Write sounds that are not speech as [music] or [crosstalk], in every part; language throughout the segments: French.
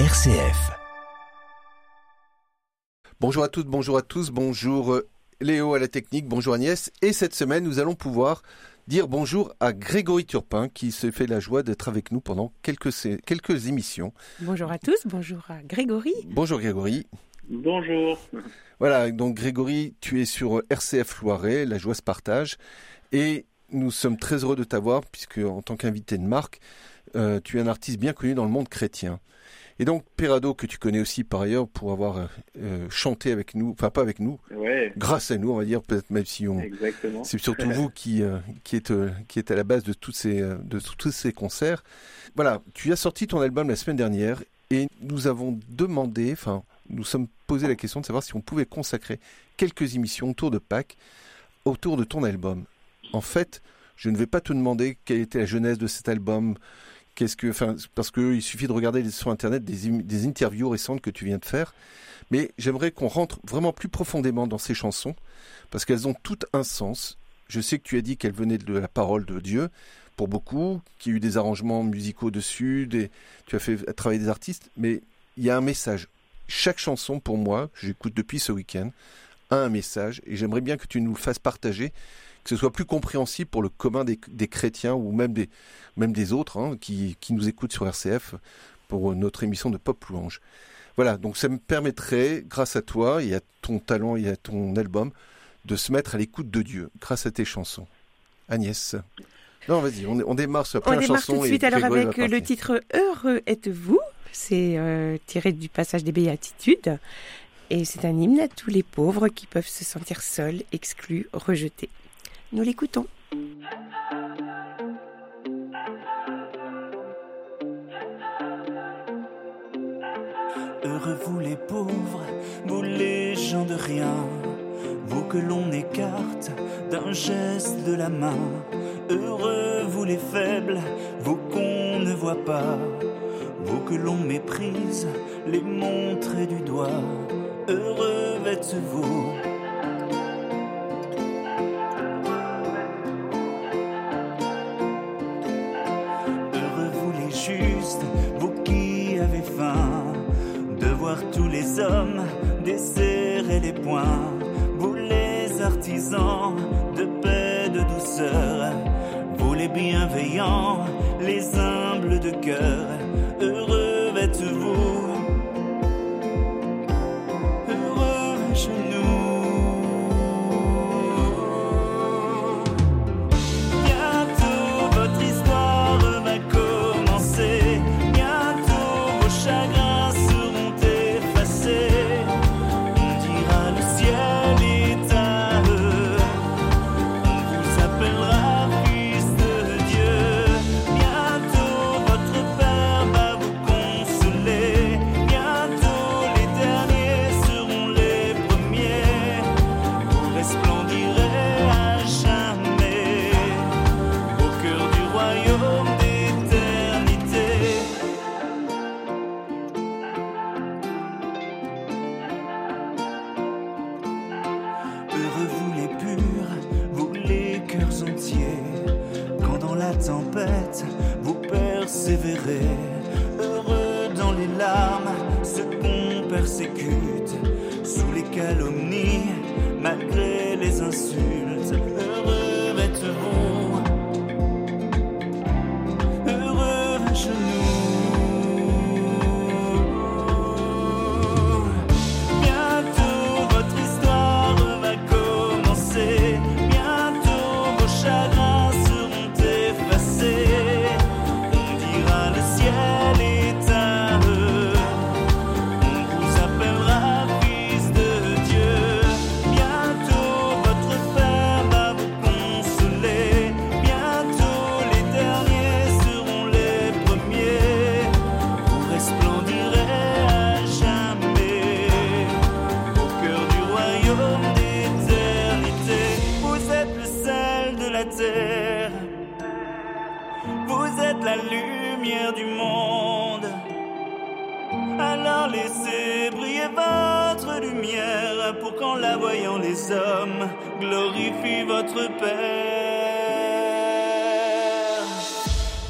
RCF. Bonjour à toutes, bonjour à tous, bonjour euh, Léo à la technique, bonjour Agnès. Et cette semaine, nous allons pouvoir dire bonjour à Grégory Turpin qui se fait la joie d'être avec nous pendant quelques, quelques émissions. Bonjour à tous, bonjour à Grégory. Bonjour Grégory. Bonjour. Voilà, donc Grégory, tu es sur RCF Loiret, la joie se partage. Et nous sommes très heureux de t'avoir puisque en tant qu'invité de marque, euh, tu es un artiste bien connu dans le monde chrétien. Et donc Perado, que tu connais aussi par ailleurs pour avoir euh, euh, chanté avec nous, enfin pas avec nous, grâce à nous, on va dire, peut-être même si on... C'est surtout vous qui, qui, êtes, qui êtes à la base de, toutes ces, de tous ces concerts. Voilà, tu as sorti ton album la semaine dernière et nous avons demandé, enfin, nous sommes posé la question de savoir si on pouvait consacrer quelques émissions autour de Pâques, autour de ton album. En fait, je ne vais pas te demander quelle était la genèse de cet album, qu'est-ce que, enfin, parce qu'il suffit de regarder sur Internet des, interviews récentes que tu viens de faire. Mais j'aimerais qu'on rentre vraiment plus profondément dans ces chansons, parce qu'elles ont toutes un sens. Je sais que tu as dit qu'elles venaient de la parole de Dieu, pour beaucoup, qu'il y a eu des arrangements musicaux dessus, des, tu as fait travailler des artistes, mais il y a un message. Chaque chanson, pour moi, j'écoute depuis ce week-end, a un message, et j'aimerais bien que tu nous le fasses partager, que ce soit plus compréhensible pour le commun des, chrétiens ou même des, même des autres hein, qui, qui, nous écoutent sur RCF pour notre émission de Pop Louange. Voilà, donc ça me permettrait, grâce à toi et à ton talent et à ton album, de se mettre à l'écoute de Dieu, grâce à tes chansons. Agnès. Non, vas-y, on, démarre sur la première on chanson. On démarre tout de suite alors avec le titre Heureux êtes-vous. C'est euh, tiré du passage des Béatitudes. Et c'est un hymne à tous les pauvres qui peuvent se sentir seuls, exclus, rejetés. Nous l'écoutons. Heureux vous les pauvres, vous les gens de rien, vous que l'on écarte d'un geste de la main. Heureux vous les faibles, vous qu'on ne voit pas, vous que l'on méprise, les montrer du doigt. Heureux êtes-vous tous les hommes desserrer les poings, vous les artisans de paix, de douceur, vous les bienveillants, les humbles de cœur,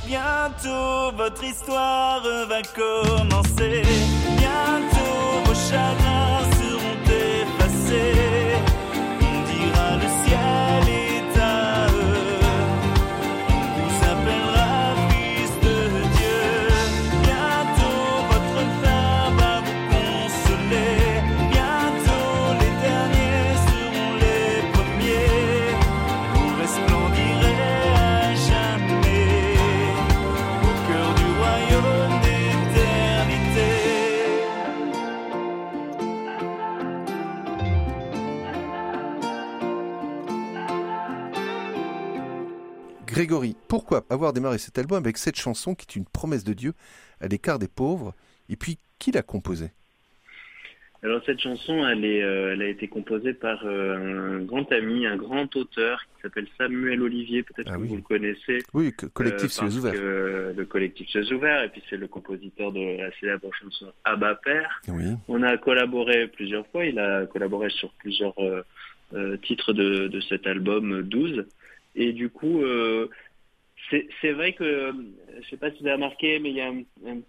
Bientôt votre histoire va commencer. Bientôt vos chaleurs. Grégory, pourquoi avoir démarré cet album avec cette chanson qui est une promesse de Dieu à l'écart des pauvres? Et puis, qui l'a composée? Alors cette chanson, elle, est, euh, elle a été composée par euh, un grand ami, un grand auteur qui s'appelle Samuel Olivier, peut-être Ah que oui. vous le connaissez. Oui, co- collectif Euh, parce Cieux ouverts. que Le collectif Cieux ouverts, et puis c'est le compositeur de la célèbre chanson Abba Père. Oui, On a collaboré plusieurs fois, il a collaboré sur plusieurs euh, titres de, de cet album euh, 12. Et du coup, euh, c'est vrai que, euh, je sais pas si vous avez remarqué, mais il y a un,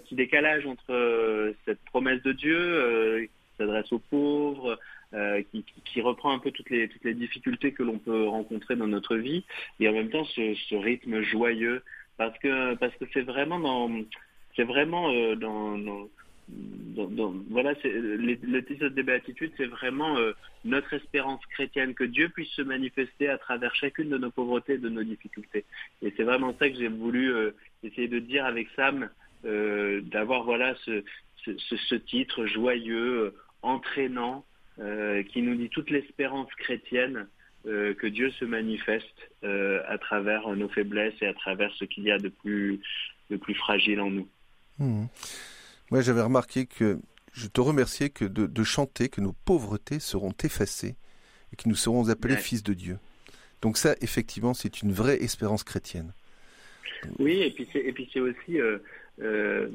petit, décalage entre euh, cette promesse de Dieu qui s'adresse aux pauvres, euh, qui, qui- reprend un peu toutes les, toutes les difficultés que l'on peut rencontrer dans notre vie, et en même temps ce, ce rythme joyeux, parce que parce que c'est vraiment dans c'est vraiment dans, dans, dans- voilà le, titre des béatitudes c'est vraiment euh, notre espérance chrétienne que Dieu puisse se manifester à travers chacune de nos pauvretés de nos difficultés et c'est vraiment ça que j'ai voulu euh, essayer de dire avec Sam euh, d'avoir voilà ce, titre joyeux entraînant qui nous dit toute l'espérance chrétienne que Dieu se manifeste à travers nos faiblesses et à travers ce qu'il y a de plus de plus fragile en nous. Mhm. Moi, j'avais remarqué que je te remerciais que de, de chanter que nos pauvretés seront effacées et que nous serons appelés Ouais. fils de Dieu. Donc ça, effectivement, c'est une vraie espérance chrétienne. Oui, et puis c'est et puis c'est aussi euh, euh,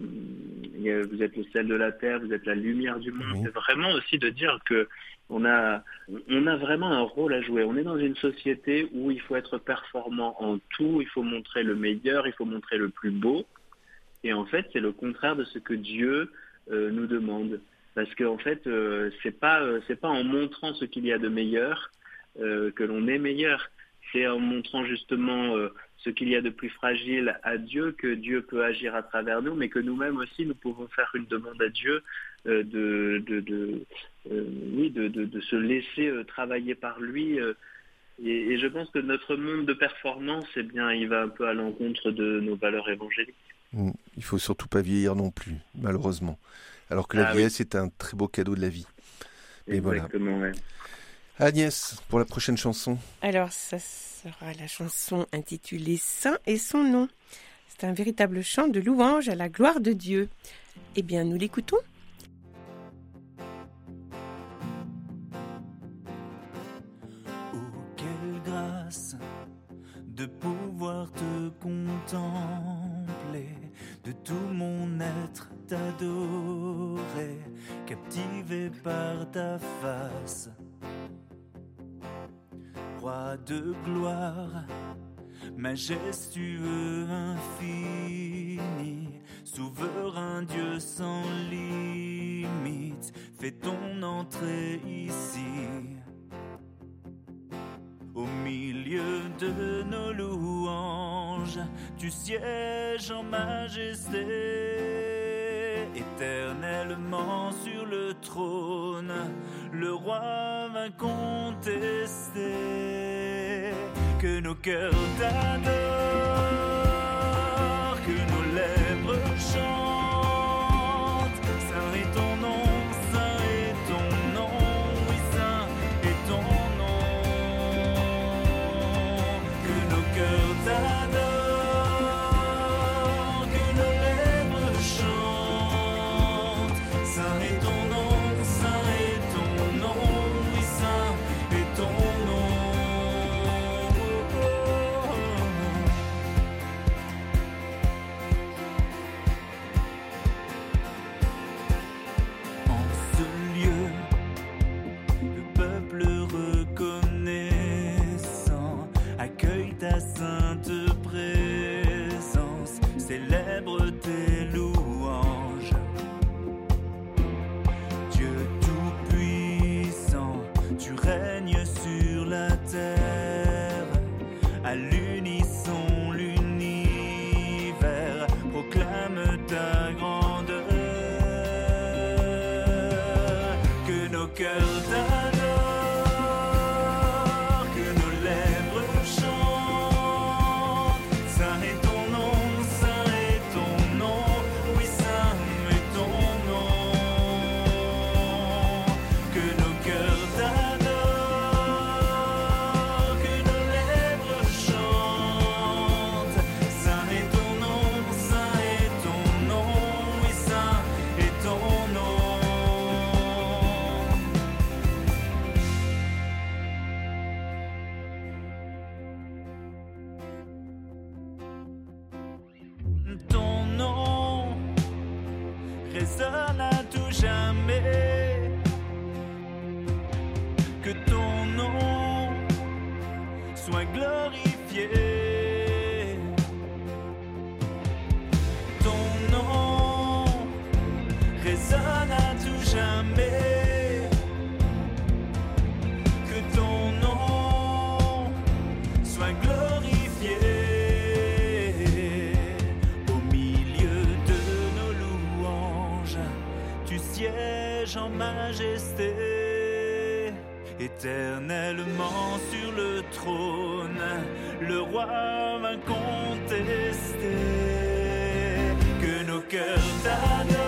a- vous êtes le sel de la terre, vous êtes la lumière du monde. Oui. C'est vraiment aussi de dire que on a on a vraiment un rôle à jouer. On est dans une société où il faut être performant en tout, il faut montrer le meilleur, il faut montrer le plus beau. Et en fait, c'est le contraire de ce que Dieu euh, nous demande. Parce qu'en fait, euh, c'est pas euh, pas en montrant ce qu'il y a de meilleur euh, que l'on est meilleur. C'est en montrant justement ce qu'il y a de plus fragile à Dieu que Dieu peut agir à travers nous, mais que nous-mêmes aussi nous pouvons faire une demande à Dieu de, de, oui de, de, se laisser travailler par lui. et, et je pense que notre monde de performance, eh bien, il va un peu à l'encontre de nos valeurs évangéliques. Mhm. Il faut surtout pas vieillir non plus, malheureusement. Alors que la Ah oui. vieillesse est un très beau cadeau de la vie. Et voilà. Ouais. Agnès, pour la prochaine chanson. Alors, ça sera la chanson intitulée Saint et son nom. C'est un véritable chant de louange à la gloire de Dieu. Eh bien, nous l'écoutons. Oh, quelle grâce de pouvoir te par ta face. Roi de gloire, majestueux infini, souverain Dieu sans limite, fais ton entrée ici. Au milieu de nos louanges, tu sièges en majesté, éternellement sur le trône, le roi va contester que nos cœurs t'adorent, de près. Éternellement sur le trône, le roi incontesté. Que nos cœurs t'adorent,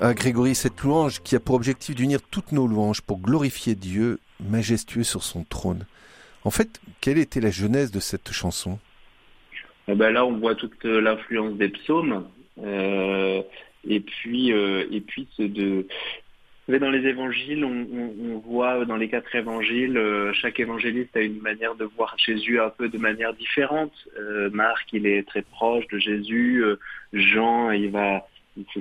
Ah, Grégory, cette louange qui a pour objectif d'unir toutes nos louanges pour glorifier Dieu majestueux sur son trône. En fait, quelle était la genèse de cette chanson? Eh ben là, on voit toute euh, l'influence des psaumes. euh, et puis, euh, et puis ce de. Dans les évangiles, on, voit dans les quatre évangiles, chaque évangéliste a une manière de voir Jésus un peu de manière différente. Marc, il est très proche de Jésus. Jean, il va,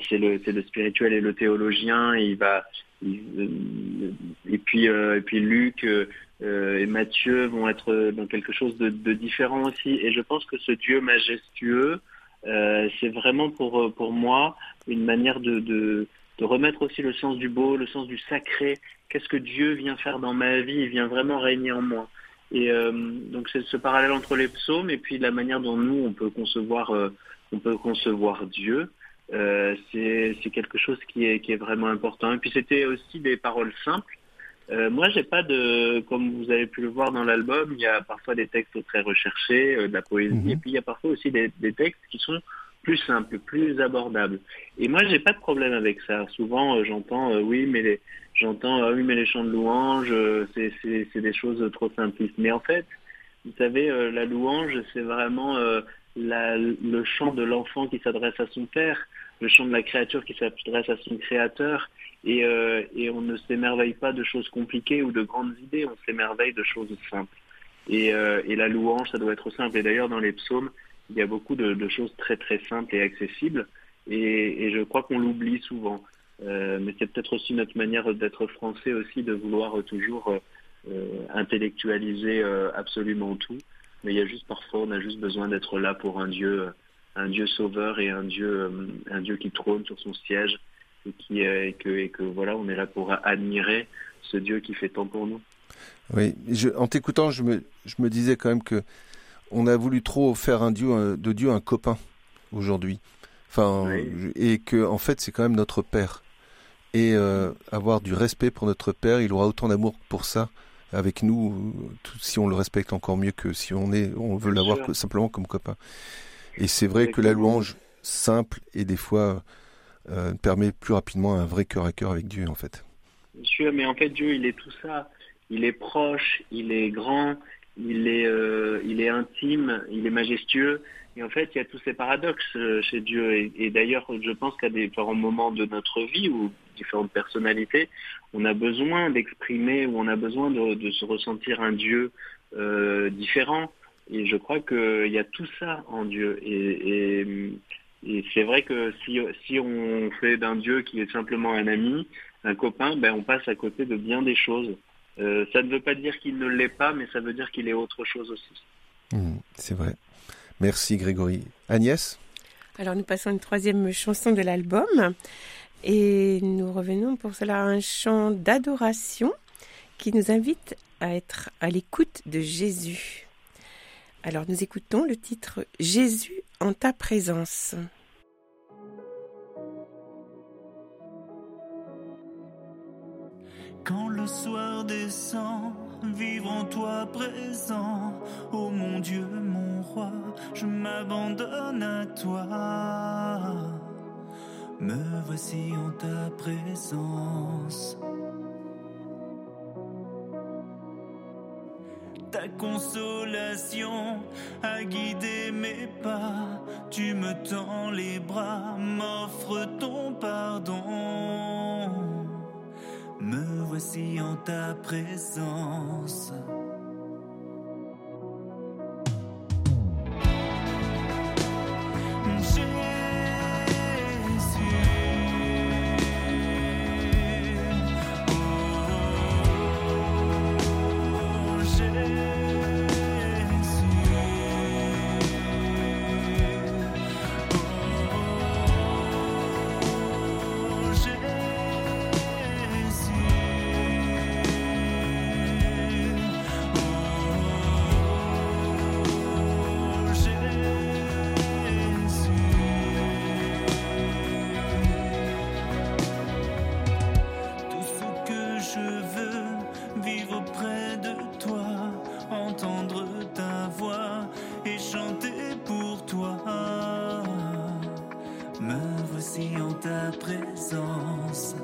c'est le, spirituel et le théologien. Il va, euh, et puis, euh, et puis Luc euh, et Matthieu vont être dans quelque chose de, différent aussi. Et je pense que ce Dieu majestueux, c'est vraiment pour moi une manière de, remettre aussi le sens du beau, le sens du sacré. Qu'est-ce que Dieu vient faire dans ma vie? Il vient vraiment régner en moi. Et donc c'est ce parallèle entre les psaumes et puis la manière dont nous on peut concevoir on peut concevoir Dieu. Euh, c'est quelque chose qui est qui est vraiment important. Et puis c'était aussi des paroles simples. Euh, moi, j'ai pas de, comme vous avez pu le voir dans l'album, il y a parfois des textes très recherchés, euh, de la poésie, Mhm. et puis il y a parfois aussi des, des textes qui sont plus simples, plus abordables. Et moi, j'ai pas de problème avec ça. Souvent, euh, j'entends, euh, oui, mais les, j'entends, oui, mais les chants de louange, c'est, des choses trop simplistes. Mais en fait, vous savez, la louange, c'est vraiment le chant de l'enfant qui s'adresse à son père, le chant de la créature qui s'adresse à son créateur. Et, euh, et on ne s'émerveille pas de choses compliquées ou de grandes idées, on s'émerveille de choses simples. Et, euh, et la louange, ça doit être simple. Et d'ailleurs, dans les psaumes, il y a beaucoup de, choses très très simples et accessibles. Et, et je crois qu'on l'oublie souvent. Euh, mais c'est peut-être aussi notre manière d'être français aussi, de vouloir toujours intellectualiser absolument tout. Mais il y a juste parfois, on a juste besoin d'être là pour un Dieu, euh, un Dieu sauveur et un Dieu, euh, un Dieu qui trône sur son siège et qui euh, et que et que voilà, on est là pour admirer ce Dieu qui fait tant pour nous. Oui, je, en t'écoutant, je me, je me disais quand même que on a voulu trop faire un Dieu, de Dieu un copain aujourd'hui. Enfin, Oui. et que en fait, c'est quand même notre Père. Et euh, avoir du respect pour notre Père, il aura autant d'amour pour ça avec nous, euh, tout- si on le respecte encore mieux que si on est, on veut l'avoir simplement comme copain. Et c'est vrai que la louange simple et des fois euh, permet plus rapidement un vrai cœur à cœur avec Dieu en fait. Sûr, mais en fait, Dieu, il est tout ça. Il est proche, il est grand, il est, euh, il est intime, il est majestueux. Et en fait, il y a tous ces paradoxes euh, chez Dieu. Et, d'ailleurs, je pense qu'à différents moments de notre vie ou différentes personnalités, on a besoin d'exprimer ou on a besoin de, se ressentir un Dieu euh, différent. Et je crois qu'il y a tout ça en Dieu. Et, c'est vrai que si, si on fait d'un Dieu qui est simplement un ami, un copain, ben on passe à côté de bien des choses. Euh, ça ne veut pas dire qu'il ne l'est pas, mais ça veut dire qu'il est autre chose aussi. Mmh, c'est vrai. Merci Grégory. Agnès? Alors nous passons à une troisième chanson de l'album et nous revenons pour cela à un chant d'adoration qui nous invite à être à l'écoute de Jésus. Alors nous écoutons le titre Jésus en ta présence. Quand le soir descend, vivre en toi présent, oh mon Dieu, mon roi, je m'abandonne à toi. Me voici en ta présence. Ta consolation a guidé mes pas. Tu me tends les bras, m'offres ton pardon me voici en ta présence. ta présence.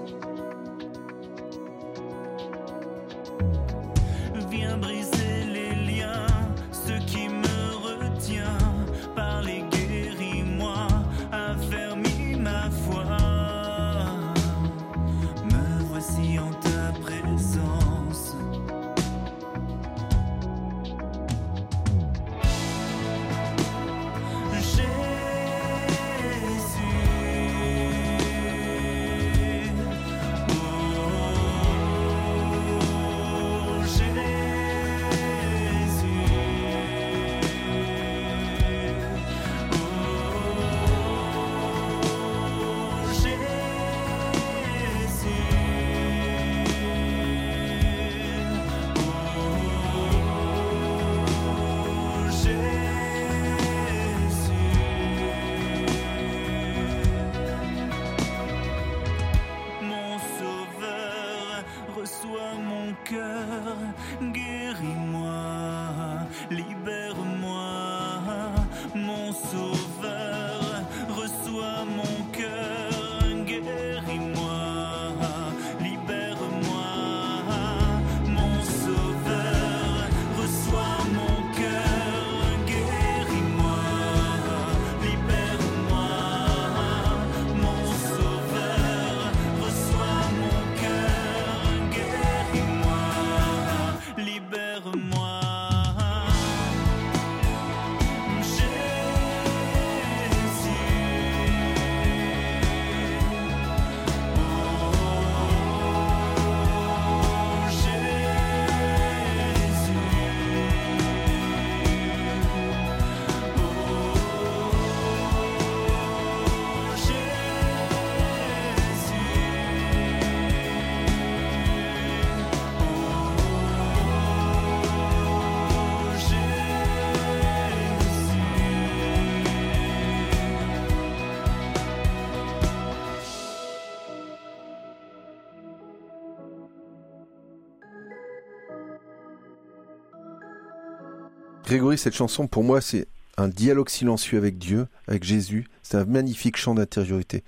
Grégory, cette chanson, pour moi, c'est un dialogue silencieux avec Dieu, avec Jésus. C'est un magnifique chant d'intériorité.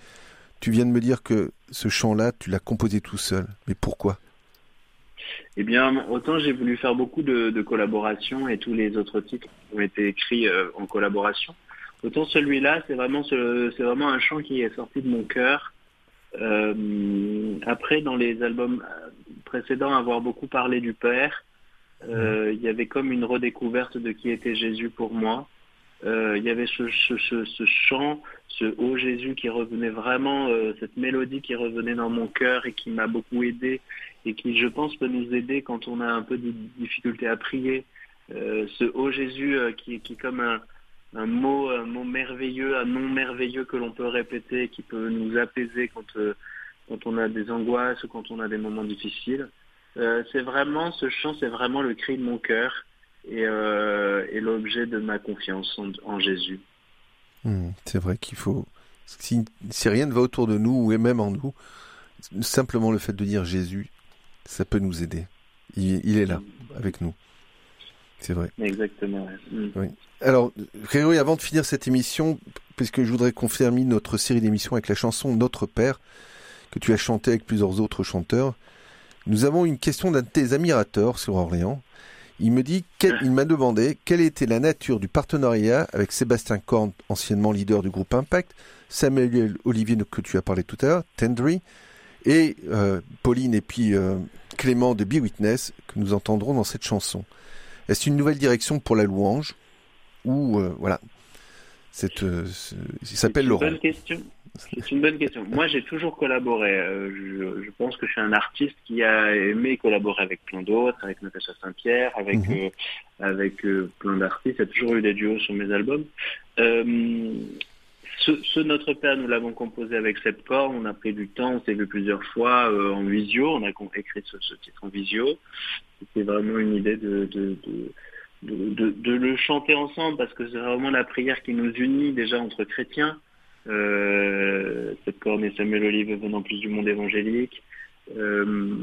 Tu viens de me dire que ce chant-là, tu l'as composé tout seul. Mais pourquoi? Eh bien, autant j'ai voulu faire beaucoup de, de, collaborations et tous les autres titres ont été écrits euh, en collaboration. Autant celui-là, c'est vraiment, un chant qui est sorti de mon cœur. Euh, après, dans les albums précédents, avoir beaucoup parlé du Père, euh, il y avait comme une redécouverte de qui était Jésus pour moi. Euh, il y avait ce, chant, ce haut Jésus qui revenait vraiment, euh, cette mélodie qui revenait dans mon cœur et qui m'a beaucoup aidé et qui, je pense, peut nous aider quand on a un peu de difficulté à prier. Ce haut Jésus qui, qui est comme un, un, mot, un mot merveilleux, un nom merveilleux que l'on peut répéter, qui peut nous apaiser quand, quand on a des angoisses ou quand on a des moments difficiles. C'est vraiment, ce chant, c'est vraiment le cri de mon cœur et, euh, et l'objet de ma confiance en, en Jésus. Hmm, c'est vrai qu'il faut, si, si, rien ne va autour de nous ou même en nous, simplement le fait de dire Jésus, ça peut nous aider. Il, il est là, avec nous. C'est vrai. Exactement. Hmm. Oui. Alors, Grégory, avant de finir cette émission, puisque je voudrais qu'on termine notre série d'émissions avec la chanson Notre Père, que tu as chanté avec plusieurs autres chanteurs, nous avons une question d'un de tes admirateurs sur Orléans. Il me dit, il m'a demandé quelle était la nature du partenariat avec Sébastien Korn, anciennement leader du groupe Impact, Samuel Olivier que tu as parlé tout à l'heure, Tendry, et euh, Pauline et puis euh, Clément de Be Witness que nous entendrons dans cette chanson. Est-ce une nouvelle direction pour la louange? Ou euh, voilà, cette, euh, il s'appelle Laurent. Bonne question. C'est une bonne question. Moi, j'ai toujours collaboré. Euh, je, je, pense que je suis un artiste qui a aimé collaborer avec plein d'autres, avec Natacha Saint-Pierre, avec mm -hmm. euh, avec euh, plein d'artistes. Il y a toujours eu des duos sur mes albums. Euh, ce, ce, Notre Père, nous l'avons composé avec Sepcor. On a pris du temps. On s'est vu plusieurs fois euh, en visio. On a écrit ce, ce titre en visio. C'était vraiment une idée de, de de, de, de, le chanter ensemble parce que c'est vraiment la prière qui nous unit déjà entre chrétiens. Cette corne et Samuel Olive venant plus du monde évangélique. Euh,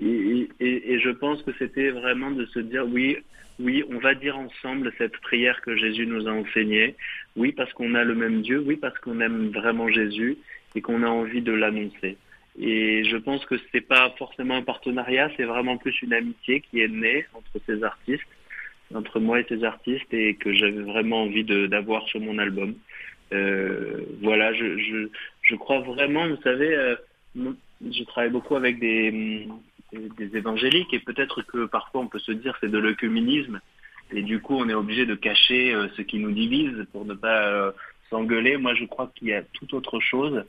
et, et, et, je pense que c'était vraiment de se dire oui, oui, on va dire ensemble cette prière que Jésus nous a enseignée. Oui, parce qu'on a le même Dieu. Oui, parce qu'on aime vraiment Jésus et qu'on a envie de l'annoncer. Et je pense que c'est pas forcément un partenariat, c'est vraiment plus une amitié qui est née entre ces artistes entre moi et ces artistes et que j'avais vraiment envie d'avoir sur mon album. Euh, voilà, je, je, je, crois vraiment, vous savez, euh, je travaille beaucoup avec des, des évangéliques et peut-être que parfois on peut se dire c'est de l'œcuménisme. Et du coup on est obligé de cacher euh, ce qui nous divise pour ne pas s'engueuler. Moi je crois qu'il y a tout autre chose,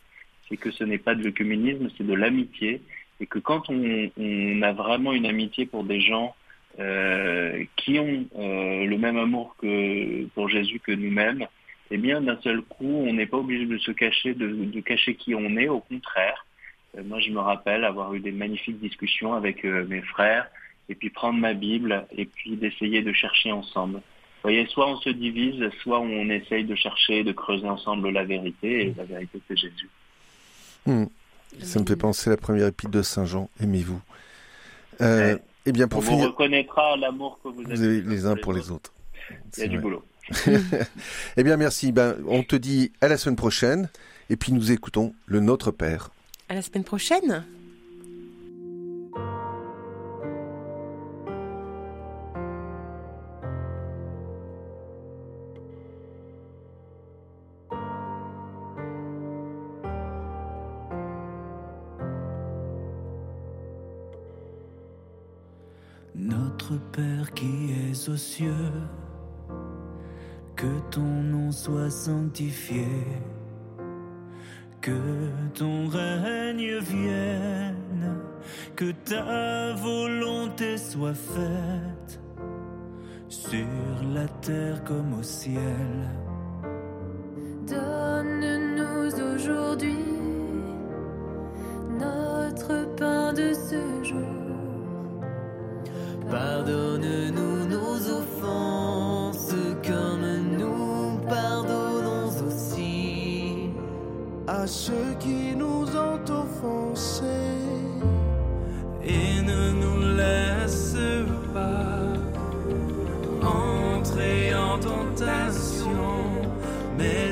c'est que ce n'est pas de l'œcuménisme, c'est de l'amitié. Et que quand on, on a vraiment une amitié pour des gens euh, qui ont euh, le même amour que pour Jésus que nous-mêmes, eh bien d'un seul coup, on n'est pas obligé de se cacher, de, de, cacher qui on est. Au contraire, euh, moi je me rappelle avoir eu des magnifiques discussions avec euh, mes frères, et puis prendre ma Bible et puis d'essayer de chercher ensemble. Vous voyez, soit on se divise, soit on essaye de chercher, de creuser ensemble la vérité, et la vérité c'est Jésus. Mmh. Ça me fait penser à la première épître de Saint Jean, aimez-vous. Euh, ouais. Eh bien, pour on finir, vous reconnaîtra l'amour que vous, vous avez les uns pour les autres. Il y a du boulot. [laughs] eh bien, merci. Ben, on te dit à la semaine prochaine, et puis nous écoutons le Notre Père. À la semaine prochaine. Notre Père qui es aux cieux, que ton nom soit sanctifié, que ton règne vienne, que ta volonté soit faite sur la terre comme au ciel. tentation, mais